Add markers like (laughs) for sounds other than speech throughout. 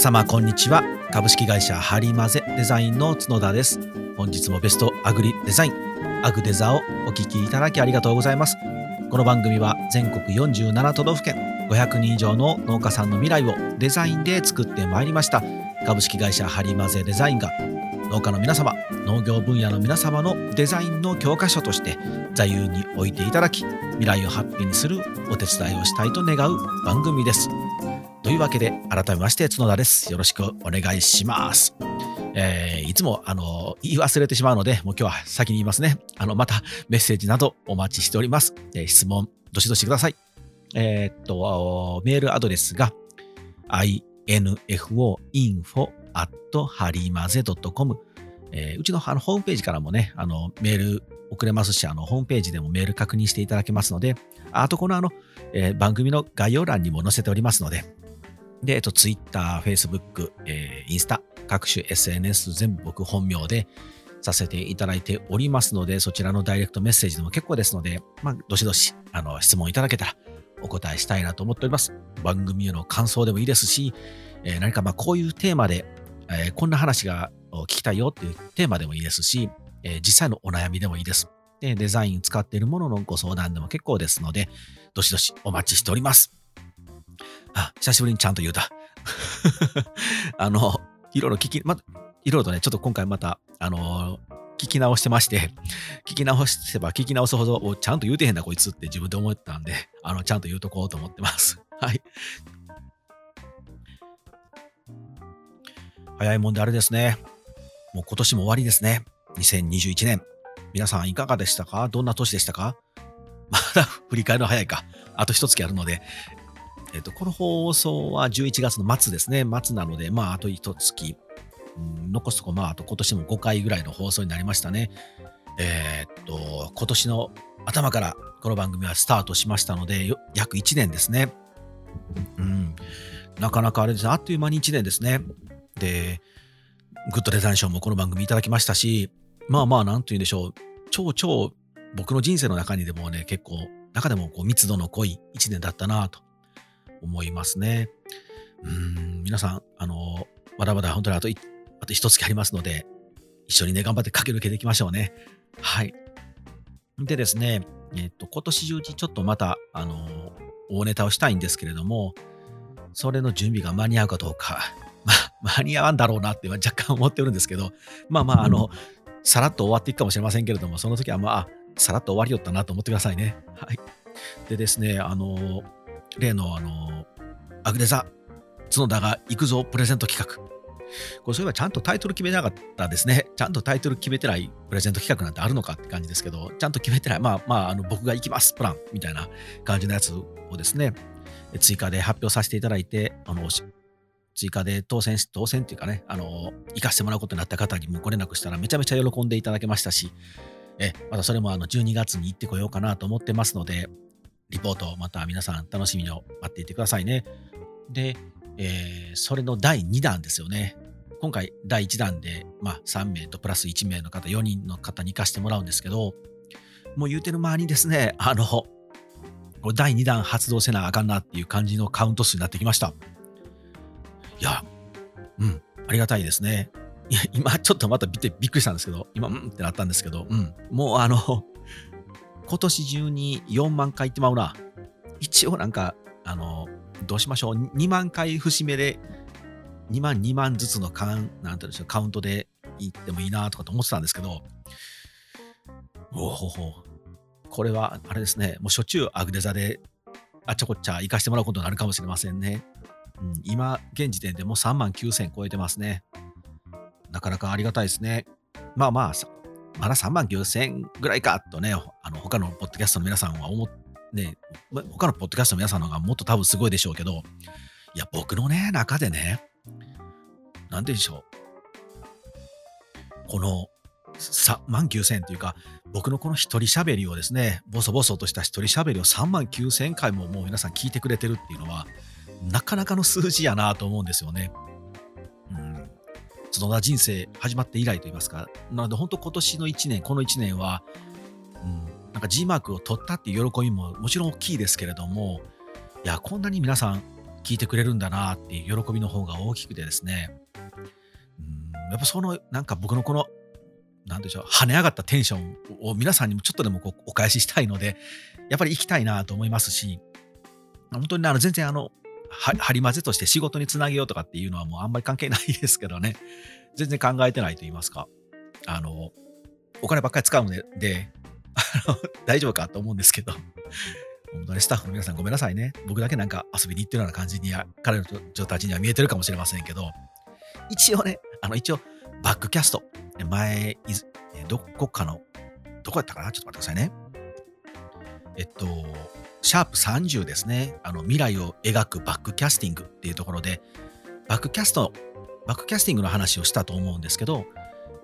様こんにちは。株式会社ハリマゼデザインの角田です。本日もベストアグリデザイン。アグデザをお聞きいただきありがとうございます。この番組は全国47都道府県500人以上の農家さんの未来をデザインで作ってまいりました株式会社ハリマゼデザインが農家の皆様農業分野の皆様のデザインの教科書として座右に置いていただき未来をハッピーにするお手伝いをしたいと願う番組です。というわけで、改めまして、角田です。よろしくお願いします。えー、いつも、あの、言い忘れてしまうので、もう今日は先に言いますね。あの、またメッセージなどお待ちしております。えー、質問、どしどしください。えー、っと、メールアドレスが、infoinfo.harimaze.com、えー、うちのあのホームページからもね、あの、メール送れますし、あの、ホームページでもメール確認していただけますので、あとこのあの、えー、番組の概要欄にも載せておりますので、で、えっと、Twitter、Facebook、えー、インスタ、各種 SNS 全部僕本名でさせていただいておりますので、そちらのダイレクトメッセージでも結構ですので、まあ、どしどし、あの、質問いただけたらお答えしたいなと思っております。番組への感想でもいいですし、えー、何かまあこういうテーマで、えー、こんな話が聞きたいよっていうテーマでもいいですし、えー、実際のお悩みでもいいです。で、デザイン使っているもののご相談でも結構ですので、どしどしお待ちしております。あ、久しぶりにちゃんと言うた。(laughs) あの、いろいろ聞き、ま、いろいろとね、ちょっと今回また、あの聞き直してまして、聞き直せば聞き直すほど、ちゃんと言うてへんな、こいつって自分で思ったんで、あの、ちゃんと言うとこうと思ってます。(laughs) はい。早いもんであれですね。もう今年も終わりですね。2021年。皆さんいかがでしたか？どんな年でしたか？(laughs) まだ振り返るの早いか。あと一月あるので、えっと、この放送は11月の末ですね。末なので、まあ、あと一月、うん、残すとこ、まあ、あと今年も5回ぐらいの放送になりましたね。えー、っと、今年の頭からこの番組はスタートしましたので、約1年ですね。うん。なかなかあれですね。あっという間に1年ですね。で、グッドデザイン賞もこの番組いただきましたし、まあまあ、なんと言うんでしょう。超超僕の人生の中にでもね、結構、中でもこう密度の濃い1年だったなと思いますね。うん、皆さん、あの、まだまだ本当にあと、あと一月ありますので、一緒にね、頑張って駆け抜けていきましょうね。はい。でですね、えっと、今年中にちょっとまた、あの、大ネタをしたいんですけれども、それの準備が間に合うかどうか、まあ、間に合わんだろうなって (laughs) 若干思ってるんですけど、まあまあ、あの、さらっと終わっていくかもしれませんけれども、その時はまあ、さらっと終わりよったなと思ってくださいね。はい。でですね、あの、例のあの、アグデザ、角田が行くぞプレゼント企画。これそういえばちゃんとタイトル決めなかったですね。ちゃんとタイトル決めてないプレゼント企画なんてあるのかって感じですけど、ちゃんと決めてない、まあまあ、あの僕が行きますプランみたいな感じのやつをですね、追加で発表させていただいて、あの、追加で当選、当選っていうかね、あの、行かせてもらうことになった方にもご連絡したらめちゃめちゃ喜んでいただけましたし、え、またそれもあの12月に行ってこようかなと思ってますので、リポートをまた皆さん楽しみに待っていてくださいね。で、えー、それの第2弾ですよね。今回第1弾で、まあ、3名とプラス1名の方、4人の方に行かしてもらうんですけど、もう言うてる間にですね、あの、第2弾発動せなあかんなっていう感じのカウント数になってきました。いや、うん、ありがたいですね。いや、今ちょっとまたびっくりしたんですけど、今、うんってなったんですけど、うん、もうあの、今年中に4万回行ってまうな。一応なんか、あの、どうしましょう。2万回節目で、2万2万ずつのカウンなんてうんでしょうカウントで行ってもいいなとかと思ってたんですけど、おほほ。これは、あれですね、もうしょっちゅうアグデザであっちゃこっちゃ行かしてもらうことになるかもしれませんね。うん、今、現時点でもう3万9000超えてますね。なかなかありがたいですね。まあまあ、まだ3万9000ぐらいかとね、あの他のポッドキャストの皆さんは思っね、他のポッドキャストの皆さんの方がもっと多分すごいでしょうけど、いや、僕のね、中でね、なんでしょう。この3万9000というか、僕のこの一人喋りをですね、ボソボソとした一人喋りを3万9000回ももう皆さん聞いてくれてるっていうのは、なかなかの数字やなと思うんですよね。角田人生始まって以来と言いますか、なので本当今年の1年、この1年は、うん、なんか G マークを取ったっていう喜びももちろん大きいですけれども、いや、こんなに皆さん聞いてくれるんだなっていう喜びの方が大きくてですね、うんやっぱその、なんか僕のこの、なんでしょう、跳ね上がったテンションを皆さんにもちょっとでもこうお返ししたいので、やっぱり行きたいなと思いますし、本当にあの全然あの、張り混ぜとして仕事につなげようとかっていうのはもうあんまり関係ないですけどね、全然考えてないと言いますか、あの、お金ばっかり使うので、で (laughs) 大丈夫かと思うんですけど、本当にスタッフの皆さんごめんなさいね。僕だけなんか遊びに行ってるような感じに、彼の女たちには見えてるかもしれませんけど、一応ね、あの、一応、バックキャスト、前、どこかの、どこやったかな？ちょっと待ってくださいね。えっと、シャープ30ですね。あの、未来を描くバックキャスティングっていうところで、バックキャスト、バックキャスティングの話をしたと思うんですけど、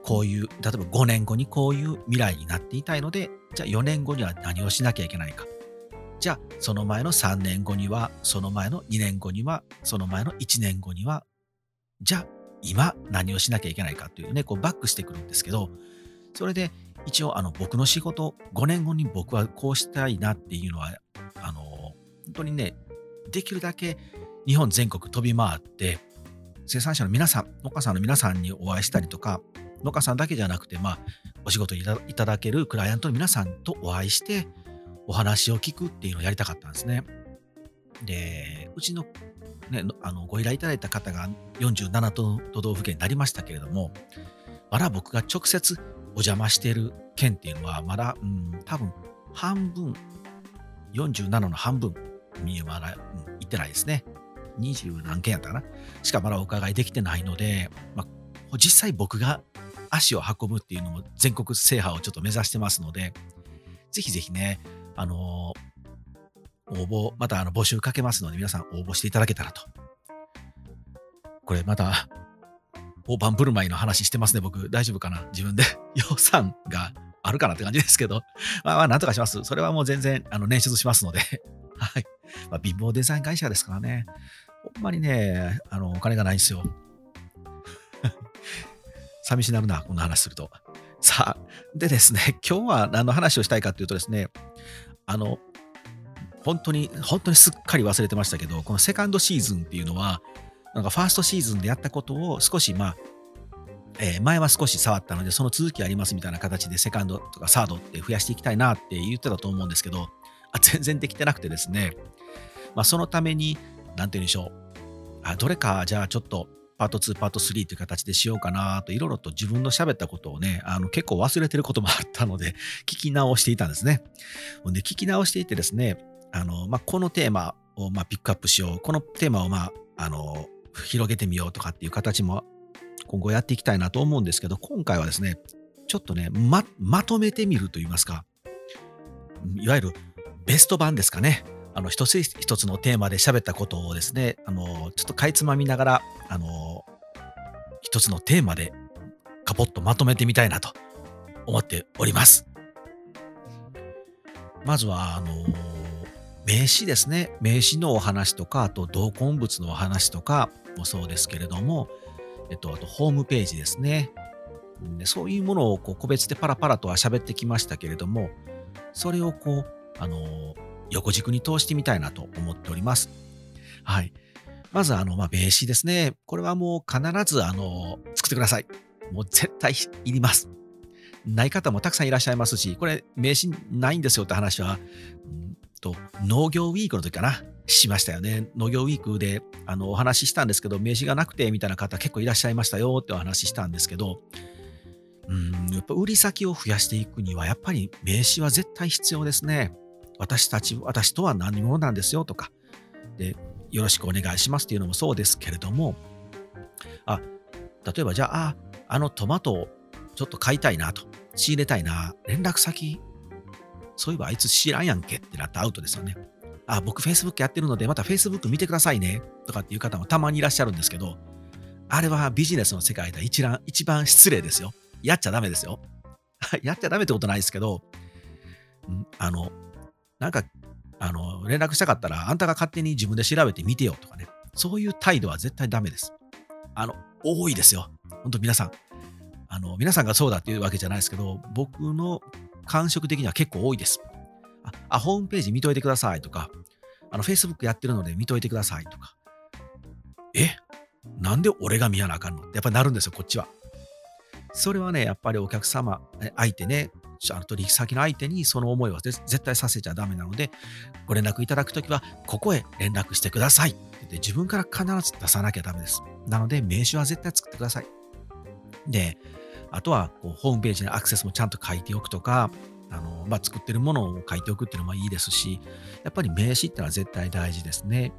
こういう、例えば5年後にこういう未来になっていたいので、じゃあ4年後には何をしなきゃいけないか。じゃあ、その前の3年後には、その前の2年後には、その前の1年後には、じゃあ、今何をしなきゃいけないかというね、こうバックしてくるんですけど、それで一応あの僕の仕事、5年後に僕はこうしたいなっていうのは、あの、本当にね、できるだけ日本全国飛び回って、生産者の皆さん、農家さんの皆さんにお会いしたりとか、農家さんだけじゃなくて、まあ、お仕事いただけるクライアントの皆さんとお会いして、お話を聞くっていうのをやりたかったんですね。で、うちの,、ね、あのご依頼いただいた方が47都道府県になりましたけれども、まだ僕が直接お邪魔してる県っていうのは、まだ、うん、多分半分、47の半分にまだ、うん、行ってないですね。20何件やったかなしかまだお伺いできてないので、まあ、実際僕が足を運ぶっていうのも全国制覇をちょっと目指してますので、ぜひぜひね、あの応募、またあの募集かけますので、皆さん応募していただけたらと。これまた、大盤振る舞いの話してますね、僕。大丈夫かな？自分で (laughs) 予算があるかなって感じですけど。まあまあ、なんとかします。それはもう全然、あの、捻出しますので。(laughs) はい。まあ、貧乏デザイン会社ですからね。ほんまにね、あの、お金がないんですよ。(laughs) 寂しなるな、こんな話すると。さあ、でですね、今日は何の話をしたいかというとですね、あの、本当に、本当にすっかり忘れてましたけど、このセカンドシーズンっていうのは、なんかファーストシーズンでやったことを少し、まあ、えー、前は少し触ったので、その続きありますみたいな形でセカンドとかサードって増やしていきたいなって言ってたと思うんですけど、あ全然できてなくてですね、まあ、そのために、なんて言うんでしょう、あどれか、じゃあちょっとパート2、パート3という形でしようかなと、いろいろと自分の喋ったことをね、あの結構忘れてることもあったので、(laughs) 聞き直していたんですね。で、聞き直していてですね、あの、まあ、このテーマを、まあ、ピックアップしよう、このテーマを、まあ、あの、広げてみようとかっていう形も今後やっていきたいなと思うんですけど、今回はですね、ちょっとね、ま、まとめてみると言いますか、いわゆるベスト版ですかね。あの、一つ一つのテーマで喋ったことをですね、あの、ちょっとかいつまみながら、あの、一つのテーマでカポッとまとめてみたいなと思っております。まずは、あの、名詞ですね。名詞のお話とか、あと同梱物のお話とかもそうですけれども、えっと、あとホームページですね。でそういうものをこう個別でパラパラとは喋ってきましたけれども、それをこう、あの、横軸に通してみたいなと思っております。はい。まず、あの、まあ、名詞ですね。これはもう必ず、あの、作ってください。もう絶対いります。ない方もたくさんいらっしゃいますし、これ、名詞ないんですよって話は、うんと農業ウィークの時かな、しましたよね。農業ウィークであのお話ししたんですけど、名刺がなくてみたいな方結構いらっしゃいましたよってお話ししたんですけど、うん、やっぱ売り先を増やしていくには、やっぱり名刺は絶対必要ですね。私たち、私とは何者なんですよとか、で、よろしくお願いしますっていうのもそうですけれども、あ、例えばじゃあ、ああのトマトをちょっと買いたいなと、仕入れたいな、連絡先、そういえばあいつ知らんやんけってなったらアウトですよね。あ、僕 Facebook やってるので、また Facebook 見てくださいね、とかっていう方もたまにいらっしゃるんですけど、あれはビジネスの世界で一番一番失礼ですよ。やっちゃダメですよ。(laughs) やっちゃダメってことないですけど、あの、なんか、あの、連絡したかったら、あんたが勝手に自分で調べてみてよとかね。そういう態度は絶対ダメです。あの、多いですよ。本当皆さん。あの、皆さんがそうだっていうわけじゃないですけど、僕の感触的には結構多いです。あ、ホームページ見といてくださいとか、あの、Facebook やってるので見といてくださいとか、え？なんで俺が見やなあかんの？ってやっぱりなるんですよ、こっちは。それはね、やっぱりお客様、相手ね、あの取引先の相手にその思いは絶対させちゃダメなので、ご連絡いただくときは、ここへ連絡してくださいって言って自分から必ず出さなきゃダメです。なので、名刺は絶対作ってください。で、あとはこうホームページのアクセスもちゃんと書いておくとか、あのまあ、作ってるものを書いておくっていうのもいいですし、やっぱり名刺っていうのは絶対大事ですね。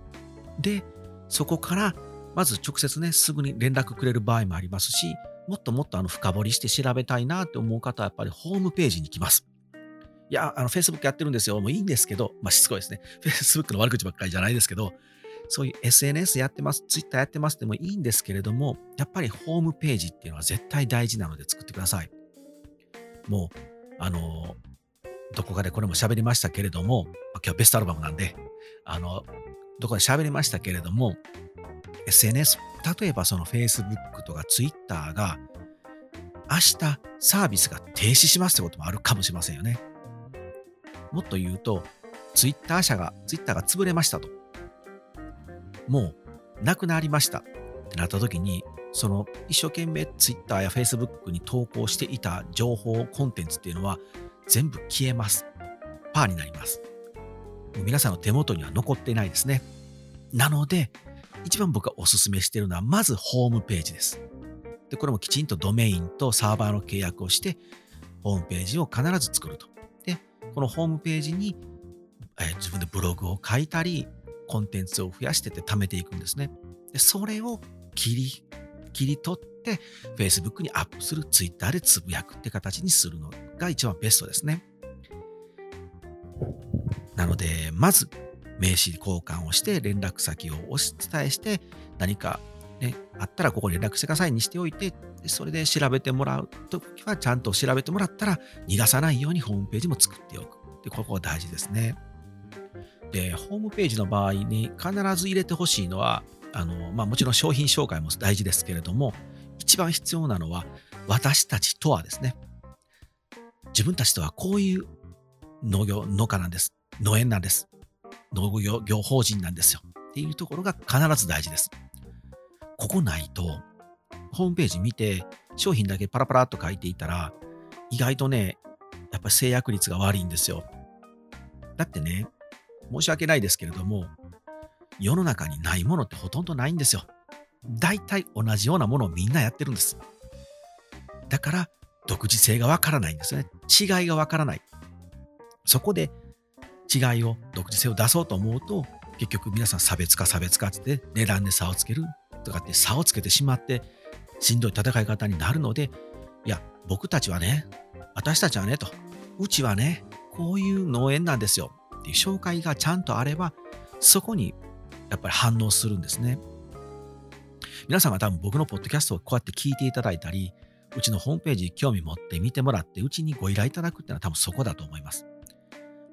で、そこからまず直接ね、すぐに連絡くれる場合もありますし、もっともっとあの深掘りして調べたいなって思う方はやっぱりホームページに来ます。いや、あの Facebook やってるんですよ。もういいんですけど、まあしつこいですね。(laughs) Facebook の悪口ばっかりじゃないですけど、そういう SNS やってます、Twitter やってますでもいいんですけれども、やっぱりホームページっていうのは絶対大事なので作ってください。もう、あの、どこかでこれも喋りましたけれども、今日ベストアルバムなんで、あの、どこかで喋りましたけれども、SNS、例えばその Facebook とか Twitter が、明日サービスが停止しますってこともあるかもしれませんよね。もっと言うと、Twitter 社が、Twitter が潰れましたと。もう、なくなりましたってなった時に、その一生懸命 Twitter や Facebook に投稿していた情報、コンテンツっていうのは全部消えます。パーになります。皆さんの手元には残ってないですね。なので、一番僕がお勧めしているのは、まずホームページです。で、これもきちんとドメインとサーバーの契約をして、ホームページを必ず作ると。で、このホームページに、えー、自分でブログを書いたり、コンテンツを増やしてて貯めていくんですね。で、それを切り、切り取って、Facebook にアップする、Twitter でつぶやくって形にするのが一番ベストですね。なので、まず、名刺交換をして連絡先をお伝えして何かね、あったらここに連絡してくださいにしておいて、それで調べてもらうときはちゃんと調べてもらったら逃がさないようにホームページも作っておく。で、ここが大事ですね。で、ホームページの場合に必ず入れてほしいのは、あの、まあもちろん商品紹介も大事ですけれども、一番必要なのは私たちとはですね。自分たちとはこういう農業、農家なんです。農園なんです。農業業法人なんですよっていうところが必ず大事です。ここないと、ホームページ見て、商品だけパラパラっと書いていたら、意外とね、やっぱり制約率が悪いんですよ。だってね、申し訳ないですけれども、世の中にないものってほとんどないんですよ。大体同じようなものをみんなやってるんです。だから、独自性がわからないんですね。違いがわからない。そこで違いを、独自性を出そうと思うと、結局皆さん差別化差別化って値段で差をつけるとかって差をつけてしまって、しんどい戦い方になるので、いや、僕たちはね、私たちはねと、うちはね、こういう農園なんですよっていう紹介がちゃんとあれば、そこにやっぱり反応するんですね。皆さんが多分僕のポッドキャストをこうやって聞いていただいたり、うちのホームページに興味持って見てもらって、うちにご依頼いただくっていうのは多分そこだと思います。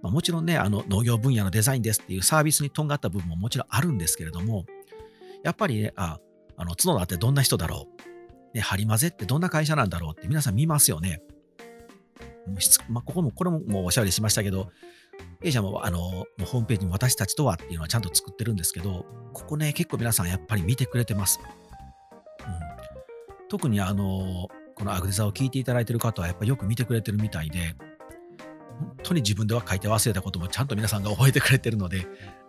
まあ、もちろんね、あの農業分野のデザインですっていうサービスにとんがった部分ももちろんあるんですけれども、やっぱりね、あ、あの角田ってどんな人だろう、ね、ハリマゼってどんな会社なんだろうって皆さん見ますよね。まあ、ここも、これももうおしゃべりしましたけど、弊社もあのホームページに私たちとはっていうのはちゃんと作ってるんですけど、ここね、結構皆さんやっぱり見てくれてます。うん、特にあの、このアグデザを聞いていただいてる方はやっぱりよく見てくれてるみたいで、本当に自分では書いて忘れたこともちゃんと皆さんが覚えてくれてるので、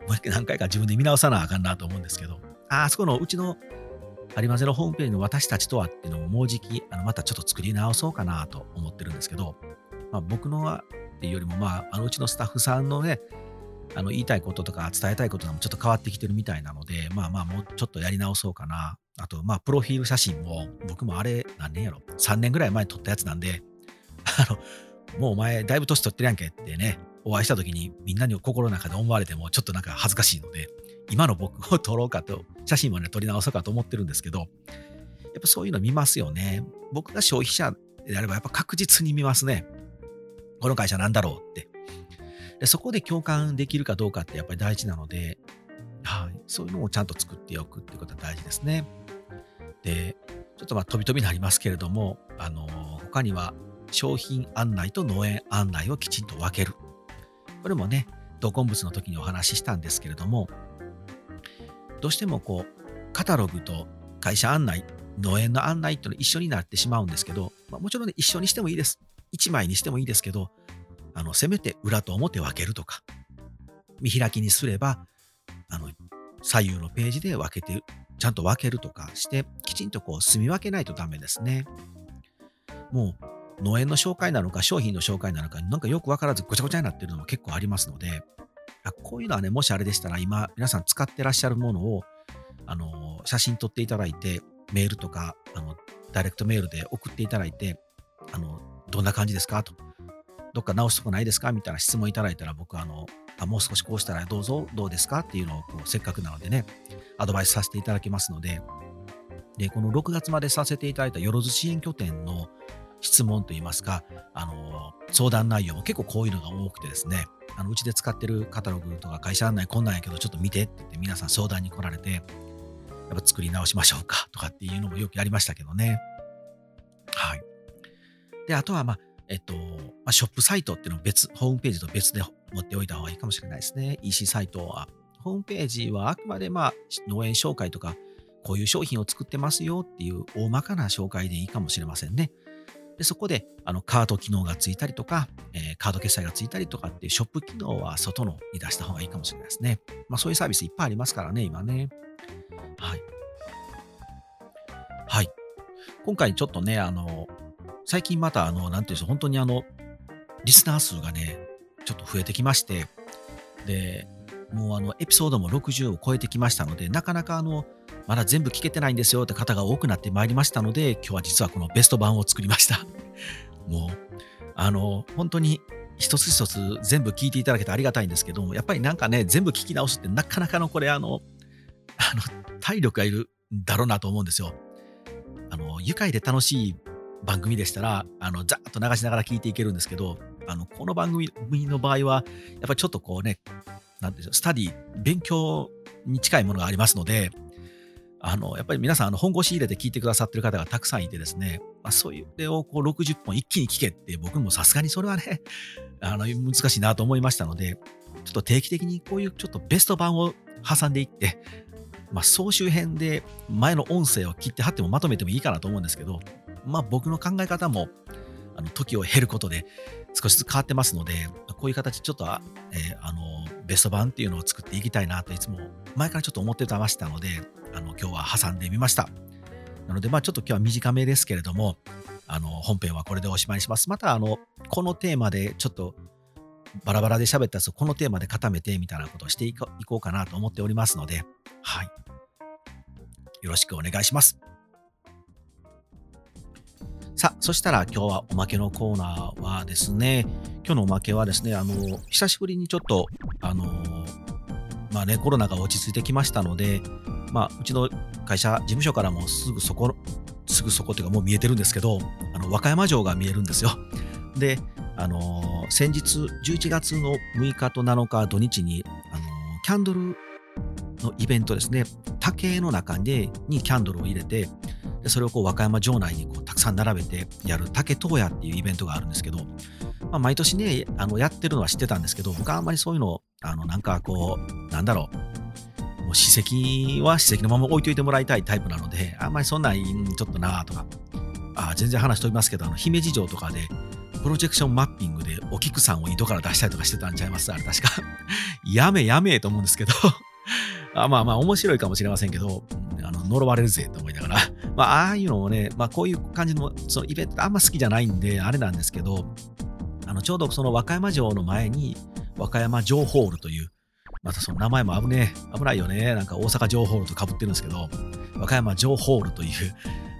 もう何回か自分で見直さなあかんなと思うんですけど、あ、あそこのうちの有馬ゼのホームページの私たちとはっていうのももうじき、あのまたちょっと作り直そうかなと思ってるんですけど、まあ、僕のはっていうよりも、まあ、あのうちのスタッフさんのね、あの言いたいこととか伝えたいこともちょっと変わってきてるみたいなので、まあまあもうちょっとやり直そうかな。あと、まあ、プロフィール写真も僕もあれ何年やろ ?3 年ぐらい前に撮ったやつなんで、あの、もうお前だいぶ年取ってるやんけってね、お会いした時にみんなに心の中で思われてもちょっとなんか恥ずかしいので、今の僕を撮ろうかと、写真もね、撮り直そうかと思ってるんですけど、やっぱそういうの見ますよね。僕が消費者であればやっぱ確実に見ますね。この会社なんだろうって。でそこで共感できるかどうかってやっぱり大事なので、はい、そういうのをちゃんと作っておくっていうことは大事ですね。で、ちょっとまあ飛び飛びになりますけれども、あの、他には商品案内と農園案内をきちんと分ける。これもね、同梱物の時にお話ししたんですけれども、どうしてもこう、カタログと会社案内、農園の案内っていうの一緒になってしまうんですけど、まあ、もちろんね、一緒にしてもいいです。1枚にしてもいいですけど、あの、せめて裏と表分けるとか、見開きにすれば、あの、左右のページで分けて、ちゃんと分けるとかして、きちんとこう、住み分けないとダメですね。もう、農園の紹介なのか、商品の紹介なのか、なんかよくわからずごちゃごちゃになってるのも結構ありますので、こういうのはね、もしあれでしたら、今、皆さん使ってらっしゃるものを、あの、写真撮っていただいて、メールとか、あの、ダイレクトメールで送っていただいて、あの、どんな感じですか？と。どっか直すとこないですか？みたいな質問いただいたら、僕は、あの、あもう少しこうしたらどうぞ、どうですか？っていうのをこうせっかくなのでね、アドバイスさせていただきますので、で、この6月までさせていただいたよろず支援拠点の質問といいますか、あの、相談内容も結構こういうのが多くてですね、あのうちで使ってるカタログとか会社案内こんなんやけどちょっと見てって言って皆さん相談に来られて、やっぱ作り直しましょうか？とかっていうのもよくやりましたけどね。はい。で、あとは、まあ、えっと、まあ、ショップサイトっていうのを別、ホームページと別で持っておいた方がいいかもしれないですね。EC サイトは。ホームページはあくまでまあ農園紹介とか、こういう商品を作ってますよっていう大まかな紹介でいいかもしれませんね。でそこであのカード機能がついたりとか、えー、カード決済がついたりとかっていうショップ機能は外のに出した方がいいかもしれないですね。まあそういうサービスいっぱいありますからね、今ね。はい。はい。今回ちょっとね、あの、最近またあの、なんていうんでしょう、本当にあの、リスナー数がね、ちょっと増えてきまして、で、もうあの、エピソードも60を超えてきましたので、なかなかあの、まだ全部聞けてないんですよって方が多くなってまいりましたので、今日は実はこのベスト版を作りました。(laughs) もう、あの、本当に一つ一つ全部聞いていただけてありがたいんですけども、やっぱりなんかね、全部聞き直すってなかなかのこれ、あの、あの、体力がいるんだろうなと思うんですよ。あの、愉快で楽しい番組でしたら、あの、ざっと流しながら聞いていけるんですけど、あの、この番組の場合は、やっぱりちょっとこうね、なんていうスタディ、勉強に近いものがありますので、あの、やっぱり皆さん、あの、本腰入れて聞いてくださってる方がたくさんいてですね、まあ、そういうのをこう60本一気に聞けって、僕もさすがにそれはね、(laughs) あの、難しいなと思いましたので、ちょっと定期的にこういうちょっとベスト版を挟んでいって、まあ、総集編で前の音声を切って貼ってもまとめてもいいかなと思うんですけど、まあ、僕の考え方も、あの、時を経ることで少しずつ変わってますので、こういう形ちょっと、えー、あの、ベスト版っていうのを作っていきたいなといつも前からちょっと思ってたましたので、あの、今日は挟んでみました。なので、まあちょっと今日は短めですけれども、あの、本編はこれでおしまいにします。また、あの、このテーマでちょっとバラバラで喋ったやつをこのテーマで固めてみたいなことをしていこうかなと思っておりますので、はい。よろしくお願いします。さあ、そしたら今日はおまけのコーナーはですね、今日のおまけはですね、あの、久しぶりにちょっと、あの、まあね、コロナが落ち着いてきましたので、まあ、うちの会社、事務所からもすぐそこ、すぐそこっていうかもう見えてるんですけど、あの、和歌山城が見えるんですよ。で、あの、先日、11月の6日と7日土日に、あの、キャンドルのイベントですね、竹の中でにキャンドルを入れて、それをこう和歌山城内にこさん並べてやる竹東屋っていうイベントがあるんですけど、まあ、毎年ね、あのやってるのは知ってたんですけど、僕はあんまりそういうの、あのなんかこう、なんだろう、もう史跡は史跡のまま置いといてもらいたいタイプなので、あんまりそんなんちょっとなとか、あ全然話飛びますけど、あの姫路城とかで、プロジェクションマッピングでお菊さんを井戸から出したりとかしてたんちゃいます？あれ確か。(laughs) やめやめと思うんですけど。(laughs) あまあまあ面白いかもしれませんけど、あの呪われるぜと思いながら、まあああいうのもね、まあこういう感じのそのイベントあんま好きじゃないんで、あれなんですけど、あのちょうどその和歌山城の前に和歌山城ホールという、またその名前も危ねえ、危ないよね。なんか大阪城ホールとかぶってるんですけど、和歌山城ホールという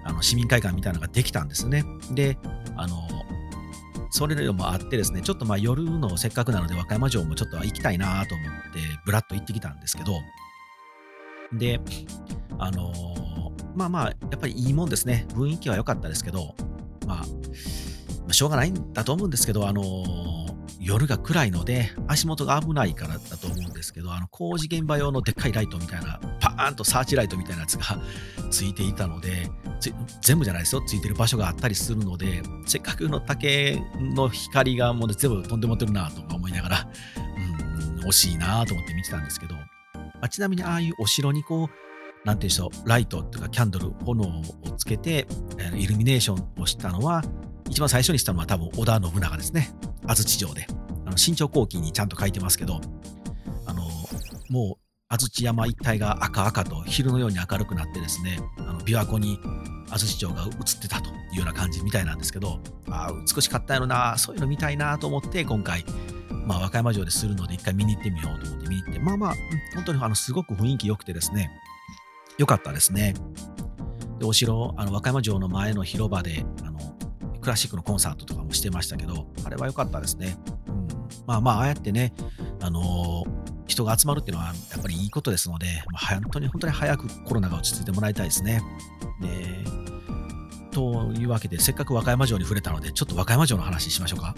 あの市民会館みたいなのができたんですね。で、あの、それもあってですね、ちょっとまあ夜のせっかくなので和歌山城もちょっと行きたいなと思って、ぶらっと行ってきたんですけど、で、あのー、まあまあ、やっぱりいいもんですね。雰囲気は良かったですけど、まあ、しょうがないんだと思うんですけど、あのー、夜が暗いので、足元が危ないからだと思うんですけど、あの工事現場用のでっかいライトみたいな、パーンとサーチライトみたいなやつが (laughs) ついていたので、全部じゃないですよ、ついてる場所があったりするので、せっかくの竹の光がもう全部飛んで持ってるなとか思いながら、うん、惜しいなと思って見てたんですけど、あちなみにああいうお城にこう、なんていうんでしょう、ライトというかキャンドル、炎をつけて、イルミネーションをしたのは、一番最初にしたのは多分織田信長ですね。安土城で。あの新潮後期にちゃんと書いてますけど、あの、もう安土山一帯が赤々と昼のように明るくなってですね、あの琵琶湖に安土城が映ってたというような感じみたいなんですけど、ああ、美しかったやろな、そういうの見たいなと思って今回、まあ、和歌山城でするので一回見に行ってみようと思って見に行って、まあまあ、本当にあのすごく雰囲気良くてですね、良かったですね。で、お城、あの和歌山城の前の広場で、あの、クラシックのコンサートとかもしてましたけど、あれは良かったですね。うん、まあまあ、ああやってね、あの、人が集まるっていうのはやっぱりいいことですので、まあ、本当に本当に早くコロナが落ち着いてもらいたいですね。でというわけで、せっかく和歌山城に触れたので、ちょっと和歌山城の話しましょうか。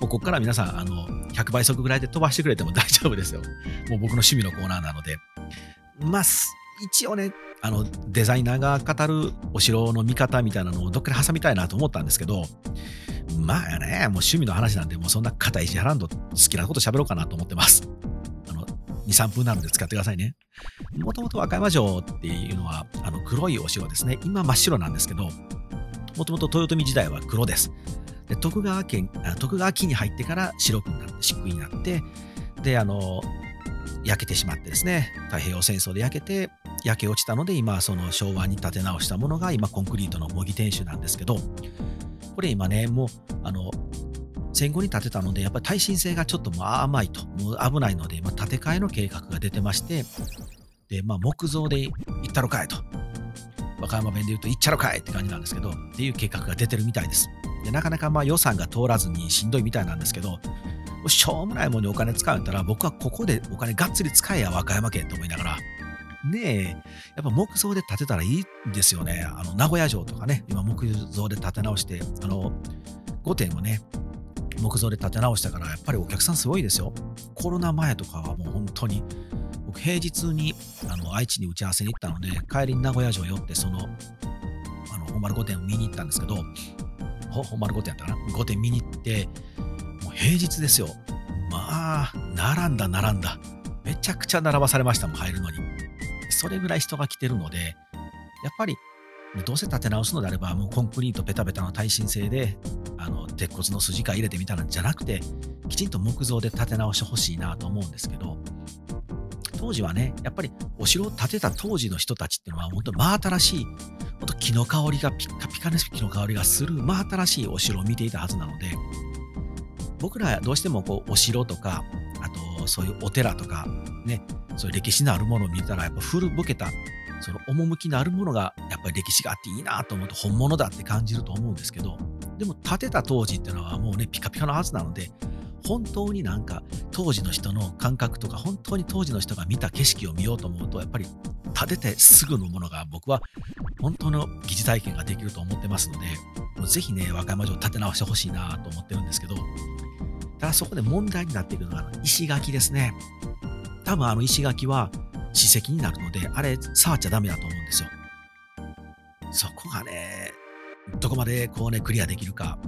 もうここから皆さん、あの、100倍速ぐらいで飛ばしてくれても (laughs) 大丈夫ですよ。もう僕の趣味のコーナーなので。まあ、一応ね、あの、デザイナーが語るお城の見方みたいなのをどっかで挟みたいなと思ったんですけど、まあね、もう趣味の話なんで、もうそんな肩石払んと好きなこと喋ろうかなと思ってます。あの、2、3分なので使ってくださいね。もともと和歌山城っていうのは、あの黒いお城ですね。今真っ白なんですけど、もともと豊臣時代は黒です。で徳川家徳川期に入ってから白くなって漆喰になってであの焼けてしまってですね太平洋戦争で焼けて焼け落ちたので今その昭和に建て直したものが今コンクリートの模擬天守なんですけどこれ今ねもうあの戦後に建てたのでやっぱり耐震性がちょっともう甘いともう危ないので今建て替えの計画が出てましてでまあ木造で行ったろかいと。和歌山弁で言うと行っちゃろかいって感じなんですけどっていう計画が出てるみたいですでなかなかまあ予算が通らずにしんどいみたいなんですけどしょうもないものにお金使うんだったら僕はここでお金がっつり使えや和歌山県と思いながらねえ、やっぱ木造で建てたらいいんですよね。あの、名古屋城とかね、今木造で建て直して、あの、御殿をね、木造で建て直したから、やっぱりお客さんすごいですよ。コロナ前とかはもう本当に、僕平日にあの愛知に打ち合わせに行ったので、帰りに名古屋城寄って、その、あの、本丸御殿を見に行ったんですけど、本丸御殿やったかな？御殿見に行って、もう平日ですよ。まあ、並んだ並んだ。めちゃくちゃ並ばされましたもん、入るのに。それぐらい人が来てるので、やっぱり、どうせ建て直すのであれば、もうコンクリートペタペタの耐震性で、あの、鉄骨の筋か入れてみたらんじゃなくて、きちんと木造で建て直してほしいなと思うんですけど、当時はね、やっぱりお城を建てた当時の人たちっていうのは、本当真新しい、本当木の香りがピッカピカな木の香りがする真新しいお城を見ていたはずなので、僕らどうしてもこうお城とか、あとそういうお寺とか、ね、そういう歴史のあるものを見たら、やっぱ古ぼけた、その趣のあるものが、やっぱり歴史があっていいなと思うと本物だって感じると思うんですけど、でも建てた当時っていうのはもうね、ピカピカのはずなので、本当になんか当時の人の感覚とか、本当に当時の人が見た景色を見ようと思うと、やっぱり建ててすぐのものが僕は本当の疑似体験ができると思ってますので、ぜひね、和歌山城建て直してほしいなと思ってるんですけど、ただそこで問題になっていくのが石垣ですね。多分あの石垣は史跡になるので、あれ触っちゃダメだと思うんですよ。そこがね、どこまでこうね、クリアできるか。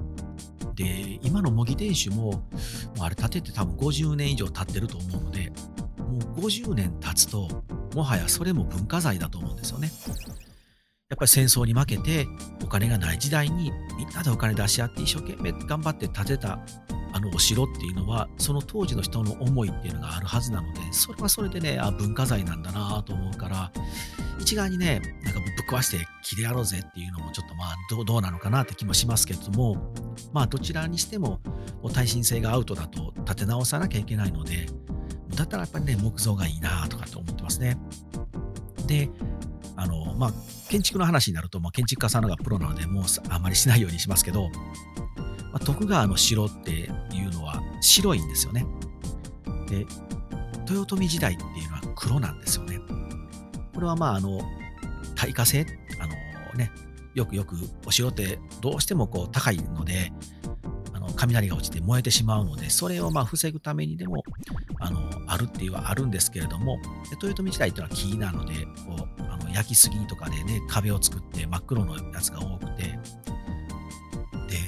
で、今の模擬天守も、もあれ建てて多分50年以上経ってると思うので、もう50年経つと、もはやそれも文化財だと思うんですよね。やっぱり戦争に負けてお金がない時代にみんなでお金出し合って一生懸命頑張って建てたあのお城っていうのはその当時の人の思いっていうのがあるはずなのでそれはそれでねあ文化財なんだなと思うから一概にねなんかぶっ壊して切りやろうぜっていうのもちょっとまあどどうなのかなって気もしますけれどもまあどちらにしても耐震性がアウトだと建て直さなきゃいけないのでだったらやっぱりね木造がいいなとかって思ってますねであのまあ建築の話になると、まあ、建築家さんのがプロなのでもうあんまりしないようにしますけどまあ、徳川の城っていうのは白いんですよね。で、豊臣時代っていうのは黒なんですよね。これはまあ、あの、耐火性、あのね、よくよくお城ってどうしてもこう高いので、あの雷が落ちて燃えてしまうので、それをまあ防ぐためにでも、あの、あるっていうはあるんですけれども、豊臣時代っていうのは木なので、こう、あの焼きすぎとかでね、壁を作って真っ黒のやつが多くてで、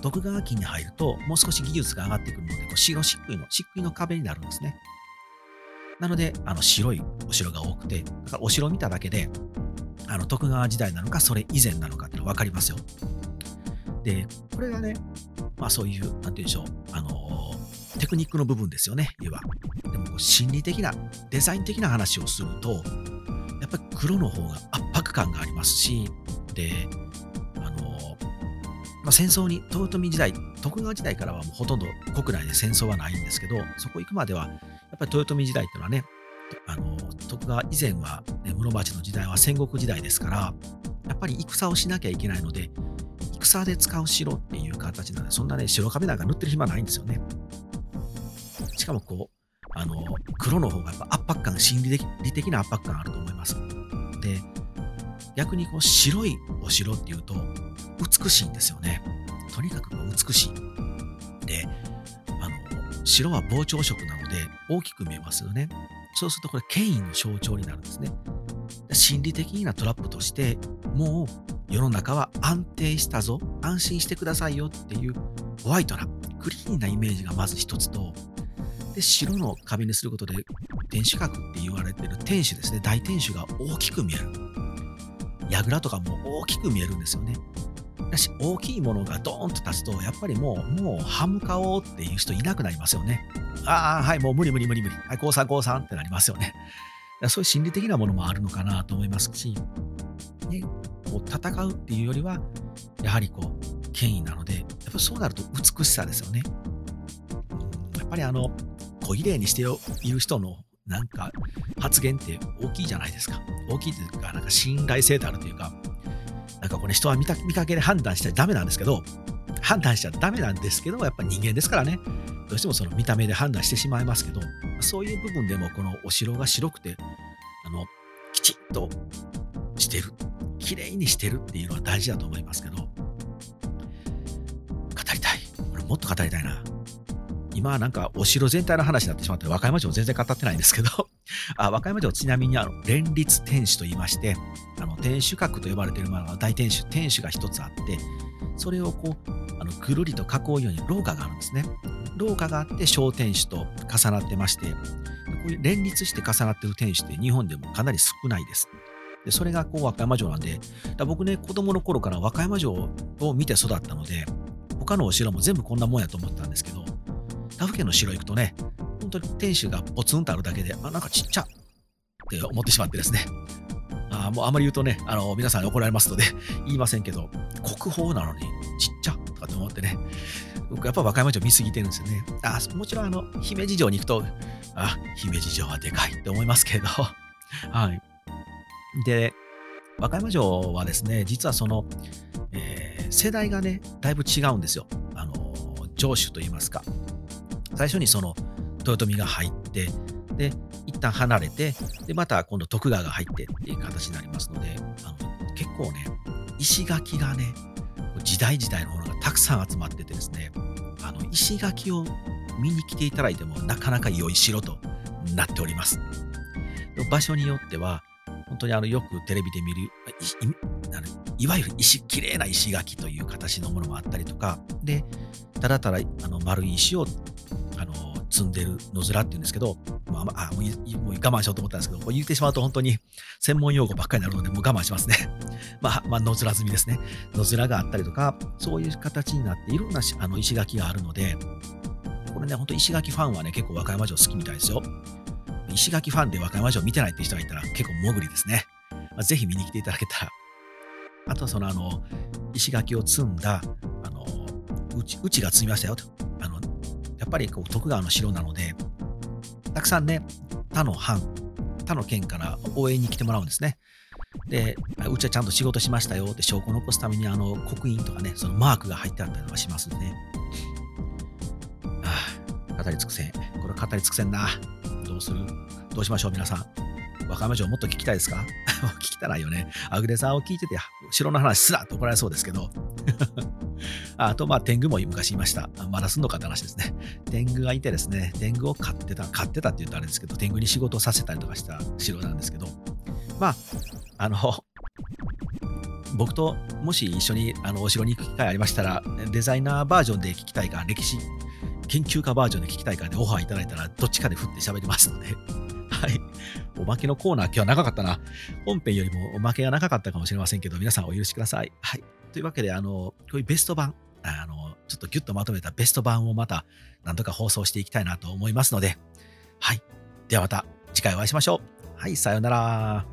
徳川期に入ると、もう少し技術が上がってくるので、こう白漆喰の、漆喰の壁になるんですね。なので、あの白いお城が多くて、だからお城見ただけで、あの徳川時代なのか、それ以前なのかってのが分かりますよ。で、これがね、まあそういう、なんて言うんでしょう、あのー、テクニックの部分ですよね、いわでも、心理的な、デザイン的な話をすると、やっぱり黒の方が圧迫感がありますし、で、あのー、まあ、戦争に、豊臣時代、徳川時代からはもうほとんど国内で戦争はないんですけど、そこ行くまでは、やっぱり豊臣時代っていうのはね、あの徳川以前は、ね、室町の時代は戦国時代ですから、やっぱり戦をしなきゃいけないので、戦で使う城っていう形なので、そんなね、白壁なんか塗ってる暇ないんですよね。しかもこう、あの、黒の方がやっぱ圧迫感、心理的な圧迫感あると思います。で、逆にこう白いお城っていうと、美しいんですよね。とにかく美しい。で、白は膨張色なので大きく見えますよね。そうするとこれ権威の象徴になるんですね。心理的なトラップとして、もう世の中は安定したぞ、安心してくださいよっていうホワイトな、クリーンなイメージがまず一つと、で、白の壁にすることで、天守閣って言われてる天守ですね、大天守が大きく見える。櫓とかも大きく見えるんですよね。だし、大きいものがドーンと立つと、やっぱりもう、もう、歯向かおうっていう人いなくなりますよね。ああ、はい、もう無理無理無理無理。はい、降参降参ってなりますよね。そういう心理的なものもあるのかなと思いますし、ね、こう戦うっていうよりは、やはりこう、権威なので、やっぱそうなると美しさですよね。やっぱりあの、小綺麗にしている人のなんか発言って大きいじゃないですか。大きいというか、なんか信頼性であるというか、なんかこれ人は見た見かけで判断しちゃダメなんですけど、判断しちゃダメなんですけど、やっぱ人間ですからね、どうしてもその見た目で判断してしまいますけど、そういう部分でもこのお城が白くて、あの、きちっとしてる、綺麗にしてるっていうのは大事だと思いますけど、語りたい。これもっと語りたいな。今はなんかお城全体の話になってしまって、和歌山城全然語ってないんですけどあ和歌山城ちなみにあの連立天守と言いまして、あの天守閣と呼ばれているものが大天守、天守が一つあって、それをこう、あのぐるりと囲うように廊下があるんですね。廊下があって小天守と重なってまして、こういう連立して重なっている天守って日本でもかなり少ないです。でそれがこう和歌山城なんで、僕ね、子供の頃から和歌山城を見て育ったので、他のお城も全部こんなもんやと思ったんですけど、他府県の城行くとね、本当に天守がポツンとあるだけで、あ、なんかちっちゃって思ってしまってですね。あもうあまり言うとね、あの皆さんに怒られますので (laughs) 言いませんけど、国宝なのにちっちゃとかって思ってね、僕やっぱ和歌山城見すぎてるんですよね。あもちろんあの姫路城に行くと、あ、姫路城はでかいって思いますけど、(laughs) はい。で、和歌山城はですね、実はその、えー、世代がね、だいぶ違うんですよ。あの、城主といいますか。最初にその豊臣が入って、で、旦離れて、で、また今度徳川が入ってっていう形になりますので、あの結構ね、石垣がね、時代時代のものがたくさん集まっててですね、あの石垣を見に来ていただいてもなかなか良い城となっております。場所によっては、本当にあのよくテレビで見るいわゆる石きれいな石垣という形のものもあったりとかでただただあの丸い石を積んでる野面っていうんですけど、まあ、あもうもう我慢しようと思ったんですけどこう言ってしまうと本当に専門用語ばっかりになるのでもう我慢しますね。(laughs) まあ、まあ、野面積みですね。野面があったりとかそういう形になっていろんなあの石垣があるのでこれね本当石垣ファンはね結構和歌山城好きみたいですよ。石垣ファンで和歌山城見てないっていう人がいたら結構潜りですね。まあ、ぜひ見に来ていただけたら。あとはそのあの、石垣を積んだ、あの、うち、うちが積みましたよと。ぱりこう徳川の城なので、たくさんね、他の藩、他の県から応援に来てもらうんですね。で、うちはちゃんと仕事しましたよって証拠を残すために、あの、刻印とかね、そのマークが入ってあったりとかしますんでね。ああ、語り尽くせん。これ語り尽くせんな。どうする？どうしましょう、皆さん。和歌山城もっと聞きたいですか？(laughs) 聞きたないよね。アグレさんを聞いてて、城の話すなって怒られそうですけど。(laughs) あと、まあ、天狗も昔いました。まだすんのかって話ですね。天狗がいてですね、天狗を飼ってた、飼ってたって言うとあれですけど、天狗に仕事をさせたりとかした城なんですけど、まあ、あの、僕ともし一緒にあのお城に行く機会ありましたら、デザイナーバージョンで聞きたいか、歴史研究家バージョンで聞きたいかでオファーいただいたら、どっちかで振って喋りますので、(laughs) はい。おまけのコーナー今日は長かったな。本編よりもおまけが長かったかもしれませんけど、皆さんお許しください。はい。というわけで、あの、こういうベスト版、あの、ちょっとギュッとまとめたベスト版をまた、なんとか放送していきたいなと思いますので、はい。ではまた次回お会いしましょう。はい、さようなら。